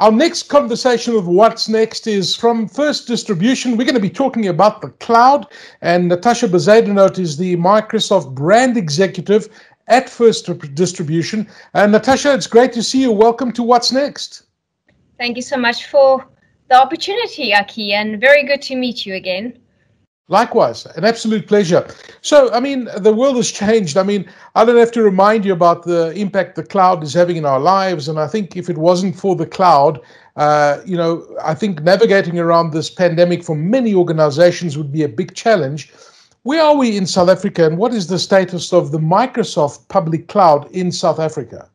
Our next conversation of what's next is from First Distribution. We're going to be talking about the cloud, and Natasha Bezuidenhout is the Microsoft brand executive at First Distribution. And Natasha, it's great to see you. Welcome to What's Next. Thank you so much for the opportunity, Aki, and very good to meet you again. Likewise, an absolute pleasure. So, I mean, the world has changed. I mean, I don't have to remind you about the impact the cloud is having in our lives. And I think if it wasn't for the cloud, uh, you know, I think navigating around this pandemic for many organizations would be a big challenge. Where are we in South Africa, and what is the status of the Microsoft public cloud in South Africa?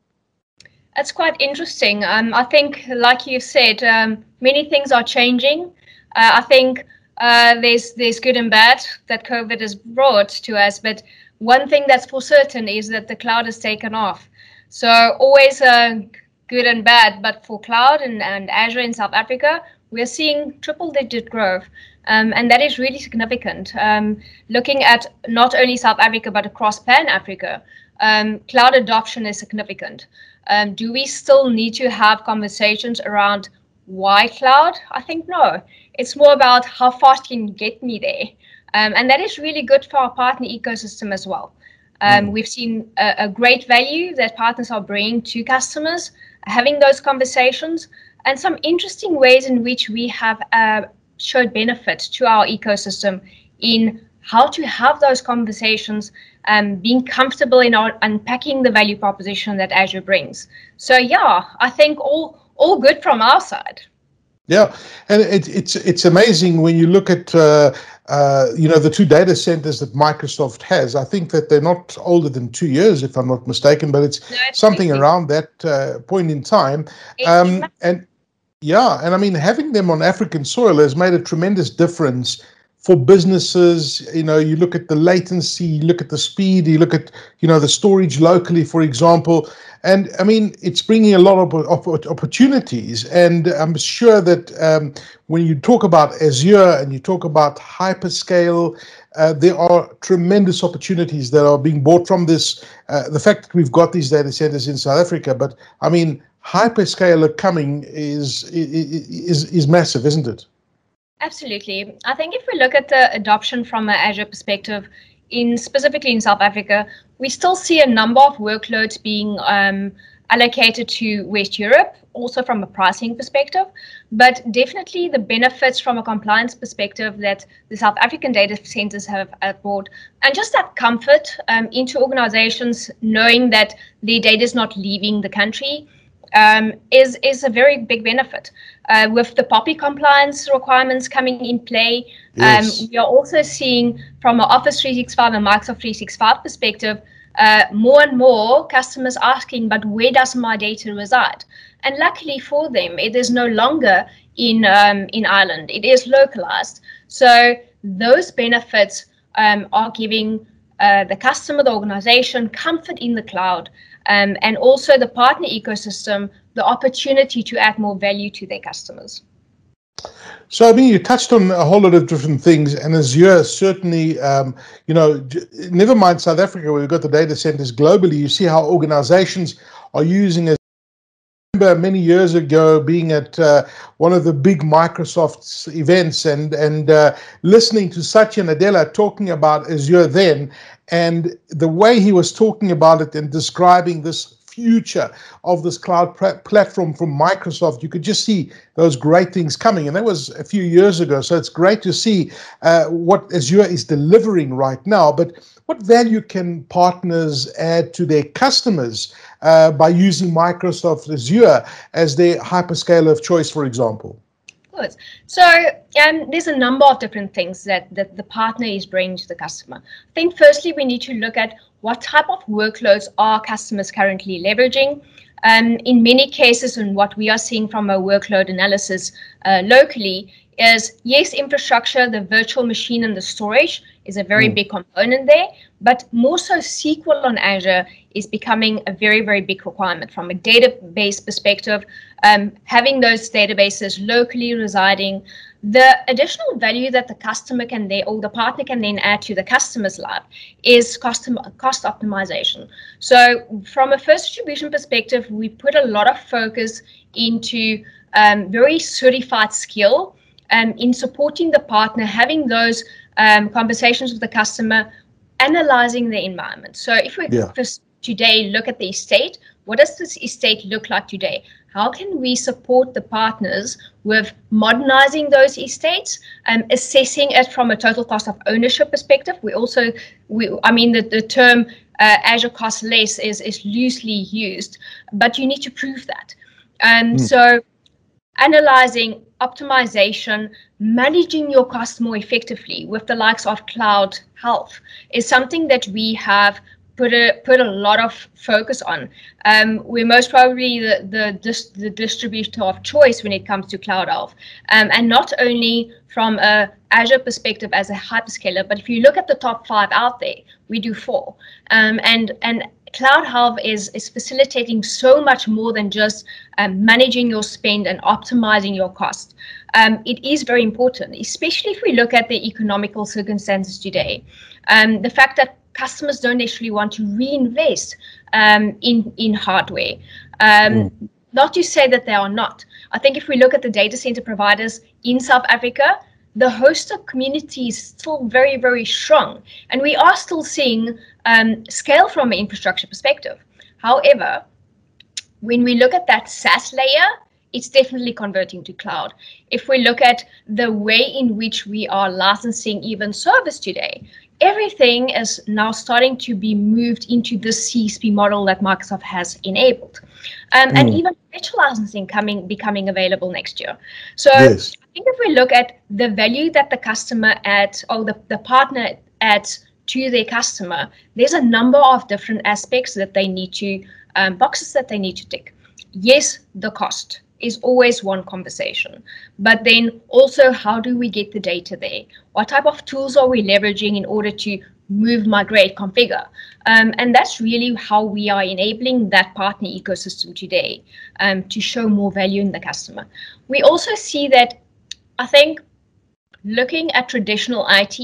That's quite interesting. Um, I think, like you said, um, many things are changing. Uh, I think uh, there's there's good and bad that COVID has brought to us, but one thing that's for certain is that the cloud has taken off. So always uh, good and bad, but for cloud and, and Azure in South Africa, we're seeing triple digit growth. Um, and that is really significant. Um, looking at not only South Africa, but across Pan Africa, um, cloud adoption is significant. Um, do we still need to have conversations around why cloud? I think no. It's more about how fast can you get me there. Um, and that is really good for our partner ecosystem as well. Um, mm. We've seen a, a, great value that partners are bringing to customers, having those conversations, and some interesting ways in which we have uh, showed benefit to our ecosystem in how to have those conversations, um, being comfortable in our, unpacking the value proposition that Azure brings. So yeah, I think all all good from our side. Yeah, and it, it's it's amazing when you look at uh, uh, you know the two data centers that Microsoft has. I think that they're not older than two years, if I'm not mistaken, but it's, no, it's something around that uh, point in time. Um, and yeah, and I mean having them on African soil has made a tremendous difference for businesses. You know, you look at the latency, you look at the speed, you look at you know the storage locally, for example. And I mean, it's bringing a lot of opportunities. And I'm sure that um, when you talk about Azure and you talk about hyperscale, uh, there are tremendous opportunities that are being brought from this. Uh, the fact that we've got these data centers in South Africa, but I mean, hyperscaler coming is is is massive, isn't it? Absolutely. I think if we look at the adoption from an Azure perspective, in specifically in South Africa, we still see a number of workloads being um, allocated to West Europe, also from a pricing perspective, but definitely the benefits from a compliance perspective that the South African data centers have brought, and just that comfort um, into organizations knowing that their data is not leaving the country um, is is a very big benefit. Uh, with the POPI compliance requirements coming in play, um, yes. um, we are also seeing from an Office 365 and Microsoft 365 perspective, uh, more and more customers asking, but where does my data reside? And luckily for them, it is no longer in um, in Ireland. It is localized. So those benefits um, are giving uh, the customer, the organization, comfort in the cloud, um, and also the partner ecosystem the opportunity to add more value to their customers. So, I mean, you touched on a whole lot of different things, and Azure certainly, um, you know, never mind South Africa, where we've got the data centers globally, you see how organizations are using remember many years ago being at uh, one of the big Microsoft events and and uh, listening to Satya Nadella talking about Azure then, and the way he was talking about it and describing this future of this cloud platform from Microsoft, you could just see those great things coming. And that was a few years ago. So it's great to see uh, what Azure is delivering right now. But what value can partners add to their customers uh, by using Microsoft Azure as their hyperscaler of choice, for example? So um, there's a number of different things that, that the partner is bringing to the customer. I think firstly, we need to look at what type of workloads are customers currently leveraging. Um, in many cases, and what we are seeing from a workload analysis uh, locally is yes, infrastructure, the virtual machine and the storage is a very mm. big component there, but more so SQL on Azure is becoming a very, very big requirement from a database perspective. Um, having those databases locally residing, the additional value that the customer can then, or the partner can then add to the customer's life is custom, cost optimization. So from a first distribution perspective, we put a lot of focus into um, very certified skill um, in supporting the partner, having those um, conversations with the customer, analyzing the environment. So if we yeah. today look at the estate, what does this estate look like today? How can we support the partners with modernizing those estates and assessing it from a total cost of ownership perspective? We also, we, I mean, the, the term uh, Azure cost less is, is loosely used, but you need to prove that. And um, mm. so analyzing optimization, managing your costs more effectively with the likes of cloud health is something that we have put a put a lot of focus on. Um, we're most probably the the, dis, the distributor of choice when it comes to cloud health, um, and not only from a Azure perspective as a hyperscaler, but if you look at the top five out there, we do four, um, and and Cloud Health is, is facilitating so much more than just um, managing your spend and optimizing your cost. Um, it is very important, especially if we look at the economical circumstances today. Um, the fact that customers don't actually want to reinvest um, in, in hardware. Mm. Not to say that they are not. I think if we look at the data center providers in South Africa, the hoster community is still very, very strong. And we are still seeing um, scale from an infrastructure perspective. However, when we look at that SaaS layer, it's definitely converting to cloud. If we look at the way in which we are licensing even service today, everything is now starting to be moved into the CSP model that Microsoft has enabled. Um, mm. And even virtual licensing coming becoming available next year. So yes. I think if we look at the value that the customer adds or the, the partner adds to their customer, there's a number of different aspects that they need to, um, boxes that they need to tick. Yes, the cost is always one conversation, but then also how do we get the data there? What type of tools are we leveraging in order to move, migrate, configure? Um, and that's really how we are enabling that partner ecosystem today um, to show more value in the customer. We also see that I think looking at traditional IT,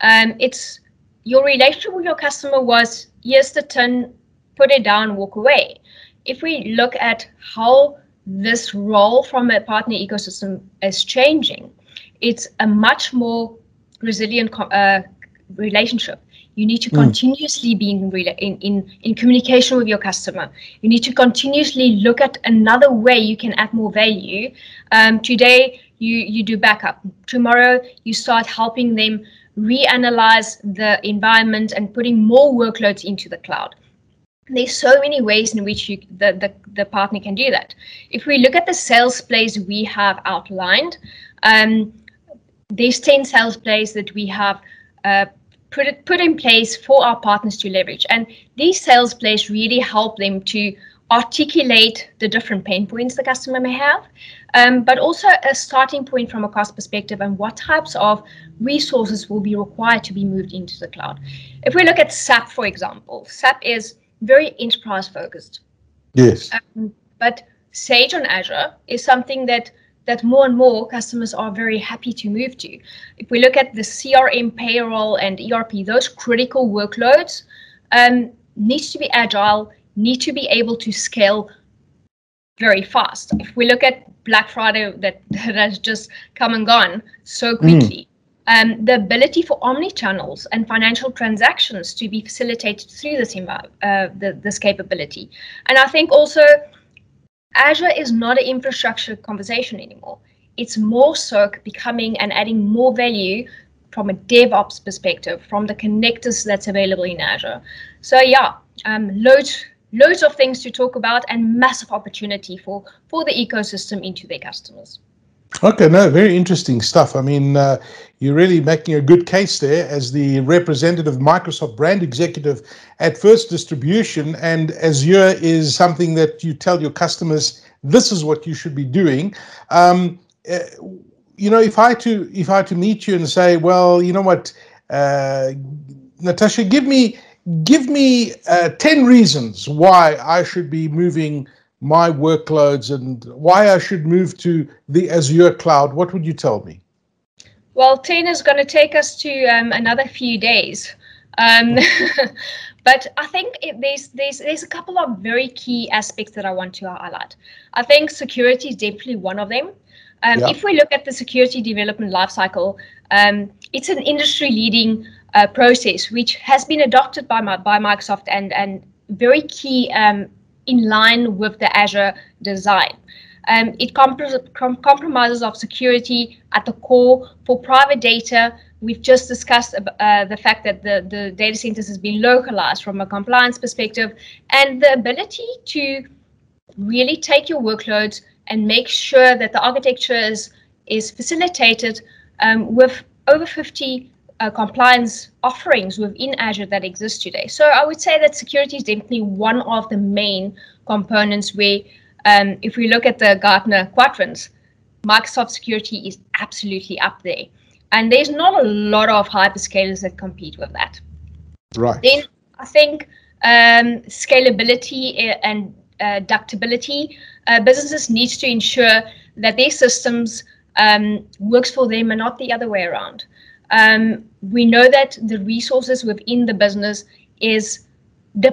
um, it's your relationship with your customer was here's the tin, put it down, walk away. If we look at how this role from a partner ecosystem is changing, it's a much more resilient uh, relationship. You need to mm. continuously be in, in, in, in communication with your customer. You need to continuously look at another way you can add more value. Um, today, you, you do backup. Tomorrow, you start helping them reanalyze the environment and putting more workloads into the cloud. There's so many ways in which you, the, the, the partner can do that. If we look at the sales plays we have outlined, um, there's 10 sales plays that we have uh, put, it, put in place for our partners to leverage. And these sales plays really help them to articulate the different pain points the customer may have, um, but also a starting point from a cost perspective and what types of resources will be required to be moved into the cloud. If we look at SAP, for example, SAP is very enterprise focused. Yes. Um, but Sage on Azure is something that that more and more customers are very happy to move to. If we look at the CRM, payroll, and ERP, those critical workloads um, needs to be agile, need to be able to scale very fast. If we look at Black Friday that, that has just come and gone so mm. quickly. Um, the ability for omni-channels and financial transactions to be facilitated through this, uh, the, this capability. And I think also Azure is not an infrastructure conversation anymore. It's more so becoming and adding more value from a DevOps perspective, from the connectors that's available in Azure. So yeah, um, loads loads of things to talk about and massive opportunity for for the ecosystem into their customers. Okay, no, very interesting stuff. I mean, uh, you're really making a good case there as the representative Microsoft brand executive at First Distribution, and Azure is something that you tell your customers this is what you should be doing. Um, uh, you know, if I to if I to meet you and say, well, you know what, uh, Natasha, give me give me uh, 10 reasons why I should be moving my workloads and why I should move to the Azure cloud. What would you tell me? Well, 10 is going to take us to um, another few days. Um, But I think it, there's there's there's a couple of very key aspects that I want to highlight. I think security is definitely one of them. Um, yeah. If we look at the security development lifecycle, um, it's an industry-leading uh, process which has been adopted by by Microsoft and and very key um, in line with the Azure design. Um, it comp compromises of security at the core for private data. We've just discussed uh, the fact that the, the data centers has been localized from a compliance perspective and the ability to really take your workloads and make sure that the architecture is, is facilitated um, with over 50 uh, compliance offerings within Azure that exist today. So I would say that security is definitely one of the main components where um, if we look at the Gartner quadrants, Microsoft security is absolutely up there. And there's not a lot of hyperscalers that compete with that. Right. Then I think um, scalability and uh, ductability, uh, businesses needs to ensure that their systems um, works for them and not the other way around. Um, we know that the resources within the business is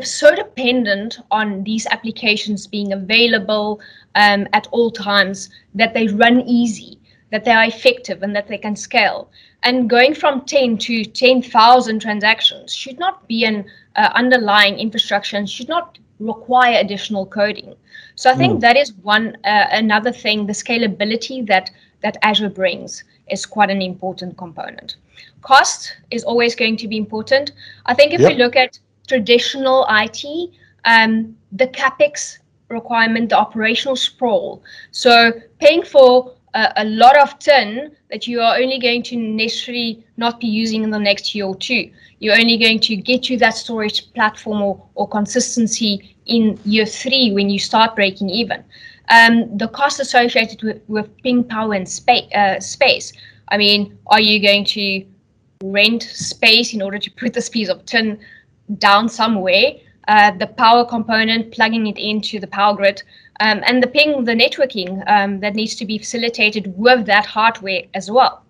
so dependent on these applications being available um, at all times that they run easy, that they are effective, and that they can scale. And going from 10 to 10,000 transactions should not be an uh, underlying infrastructure and should not require additional coding. So I think mm. that is one uh, another thing. The scalability that that Azure brings is quite an important component. Cost is always going to be important. I think if yep. we look at traditional IT, um, the capex requirement, the operational sprawl. So paying for a, a, lot of tin that you are only going to necessarily not be using in the next year or two. You're only going to get you that storage platform or, or consistency in year three when you start breaking even. Um, the cost associated with, with ping power and space, uh, space. I mean, are you going to rent space in order to put this piece of tin down somewhere, uh, the power component, plugging it into the power grid, um, and the ping, the networking um, that needs to be facilitated with that hardware as well.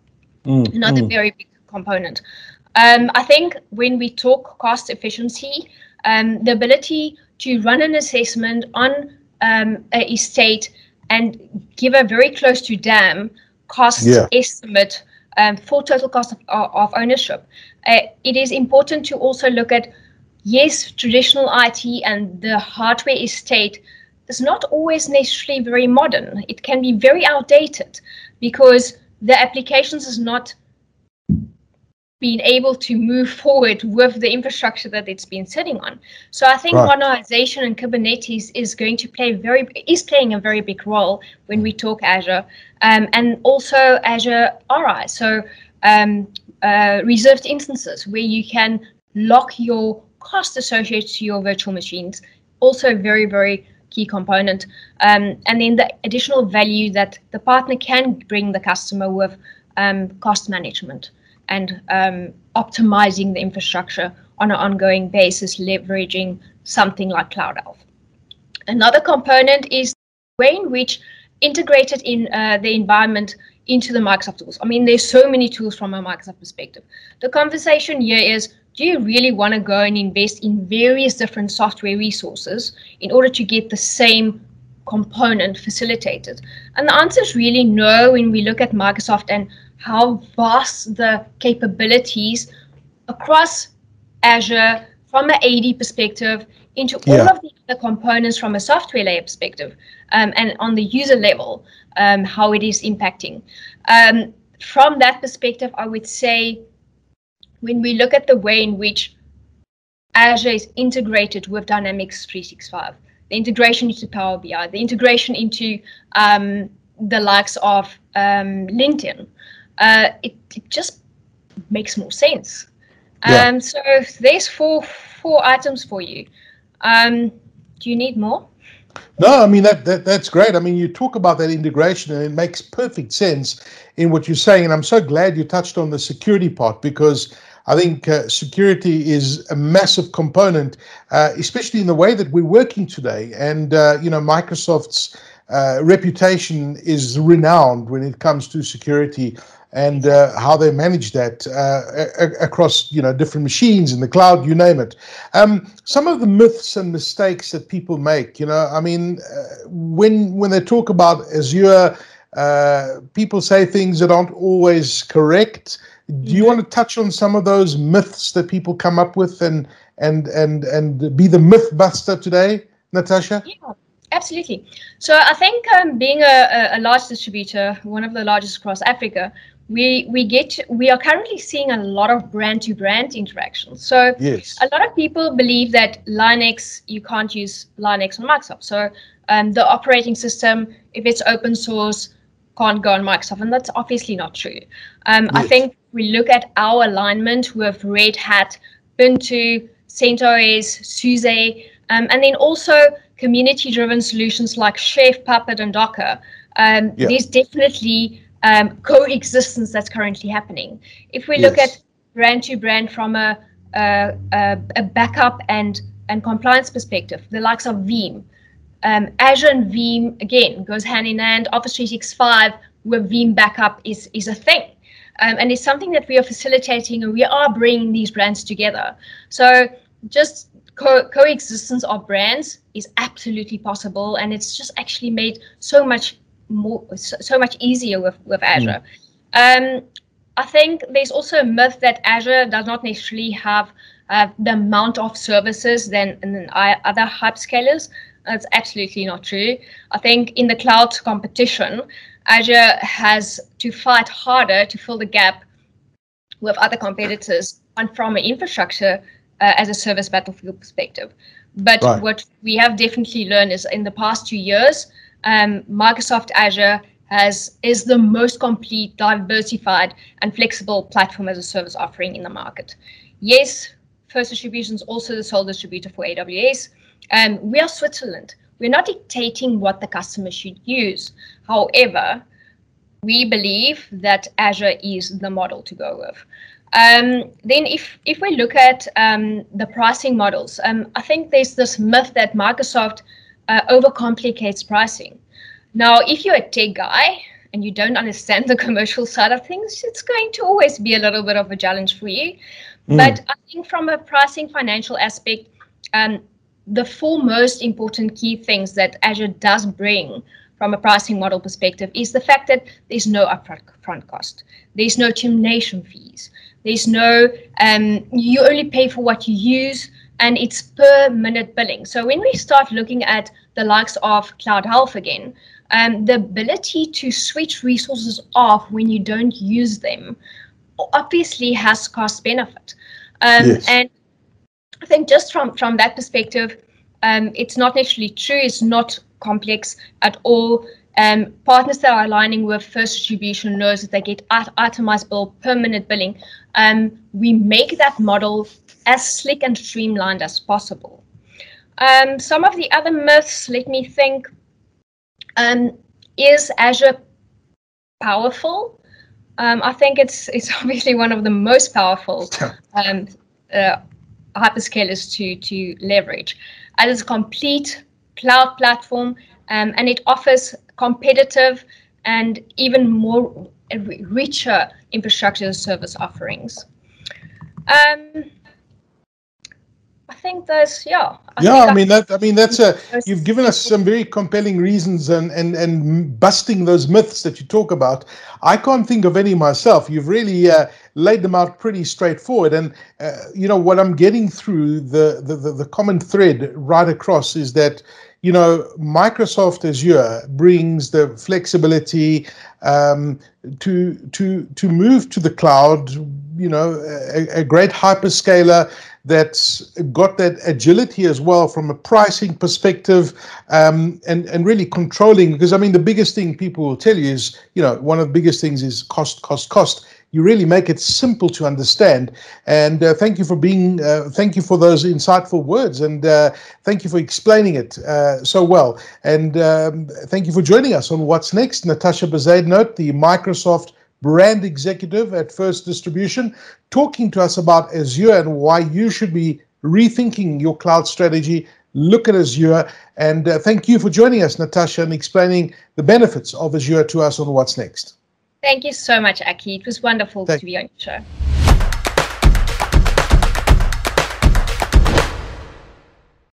Mm, Another mm. very big component. Um, I think when we talk cost efficiency, um, the ability to run an assessment on um, estate and give a very close to dam cost yeah. estimate um, for total cost of, of ownership. Uh, it is important to also look at yes, traditional IT and the hardware estate is not always necessarily very modern. It can be very outdated because the applications is not being able to move forward with the infrastructure that it's been sitting on. So I think right. modernization and Kubernetes is going to play very is playing a very big role when we talk Azure, um, and also Azure RI. So um, uh, reserved instances where you can lock your cost associated to your virtual machines, also very, very key component. Um, and then the additional value that the partner can bring the customer with um, cost management and um, optimizing the infrastructure on an ongoing basis, leveraging something like Cloud Health. Another component is the way in which integrated in uh, the environment into the Microsoft tools. I mean, there's so many tools from a Microsoft perspective. The conversation here is do you really want to go and invest in various different software resources in order to get the same component facilitated? And the answer is really no when we look at Microsoft and how vast the capabilities across Azure from an AD perspective into yeah. all of the other components from a software layer perspective um, and on the user level, um, how it is impacting. Um, from that perspective, I would say when we look at the way in which Azure is integrated with Dynamics 365, the integration into Power BI, the integration into um, the likes of um, LinkedIn, uh, it, it, just makes more sense. Yeah. Um, so there's four four items for you. Um, do you need more? No, I mean that, that that's great. I mean, you talk about that integration, and it makes perfect sense in what you're saying. And I'm so glad you touched on the security part because I think uh, security is a massive component, uh, especially in the way that we're working today. And uh, you know, Microsoft's uh, reputation is renowned when it comes to security and uh, how they manage that uh, across you know different machines in the cloud, you name it. Um, some of the myths and mistakes that people make, you know, I mean, uh, when when they talk about Azure, uh, people say things that aren't always correct. Do you mm-hmm. want to touch on some of those myths that people come up with and and and and be the myth buster today, Natasha? Yeah. Absolutely. So I think um, being a, a, large distributor, one of the largest across Africa, we we get we are currently seeing a lot of brand to brand interactions. So yes. a lot of people believe that Linux you can't use Linux on Microsoft. So um, the operating system, if it's open source, can't go on Microsoft, and that's obviously not true. Um, yes. I think we look at our alignment with Red Hat, Ubuntu, CentOS, SUSE, um, and then also community-driven solutions like Chef, Puppet, and Docker. Um, yeah. There's definitely um, coexistence that's currently happening. If we look at brand to brand from a, a, a, backup and, and compliance perspective, the likes of Veeam, um, Azure and Veeam again goes hand in hand. Office 365 where Veeam backup is is a thing, um, and it's something that we are facilitating, and we are bringing these brands together. So just co- coexistence of brands is absolutely possible, and it's just actually made so much more so, so much easier with with Azure. Mm. Um, I think there's also a myth that Azure does not necessarily have uh, the amount of services than, than other hyperscalers. That's absolutely not true. I think in the cloud competition, Azure has to fight harder to fill the gap with other competitors and from an infrastructure uh, as a service battlefield perspective. But right. what we have definitely learned is in the past two years, um, Microsoft Azure has is the most complete, diversified, and flexible platform as a service offering in the market. Yes, First Distribution is also the sole distributor for AWS. Um, we are Switzerland. We're not dictating what the customer should use. However, we believe that Azure is the model to go with. Um, then if, if we look at um, the pricing models, um, I think there's this myth that Microsoft uh, overcomplicates pricing. Now, if you're a tech guy and you don't understand the commercial side of things, it's going to always be a little bit of a challenge for you. Mm. But I think from a pricing financial aspect, um, the four most important key things that Azure does bring from a pricing model perspective is the fact that there's no upfront cost. There's no termination fees. There's no, um, you only pay for what you use and it's per minute billing. So when we start looking at the likes of Cloud Health again, um, the ability to switch resources off when you don't use them obviously has cost benefit. Um, yes. And I think just from from that perspective, um, it's not necessarily true. It's not complex at all. Um, partners that are aligning with first distribution knows that they get itemized bill, permanent billing. Um, we make that model as slick and streamlined as possible. Um, some of the other myths, let me think, um, is Azure powerful? Um, I think it's it's obviously one of the most powerful um, uh, hyperscalers to to leverage. It is a complete cloud platform, um, and it offers competitive and even more richer infrastructure service offerings. Um, I think there's yeah. I yeah, I mean that. I mean that's a. You've given us some very compelling reasons and and and busting those myths that you talk about. I can't think of any myself. You've really uh, laid them out pretty straightforward. And uh, you know what I'm getting through the, the the the common thread right across is that you know, Microsoft Azure brings the flexibility um, to to to move to the cloud. You know, a, a, great hyperscaler that's got that agility as well from a pricing perspective, um, and and really controlling. Because I mean, the biggest thing people will tell you is, you know, one of the biggest things is cost, cost, cost you really make it simple to understand. And uh, thank you for being, uh, thank you for those insightful words, and uh, thank you for explaining it uh, so well. And um, thank you for joining us on What's Next, Natasha Bezuidenhout, the Microsoft brand executive at First Distribution, talking to us about Azure and why you should be rethinking your cloud strategy. Look at Azure. And uh, thank you for joining us, Natasha, and explaining the benefits of Azure to us on What's Next. Thank you so much, Aki. It was wonderful Thank to be on your show.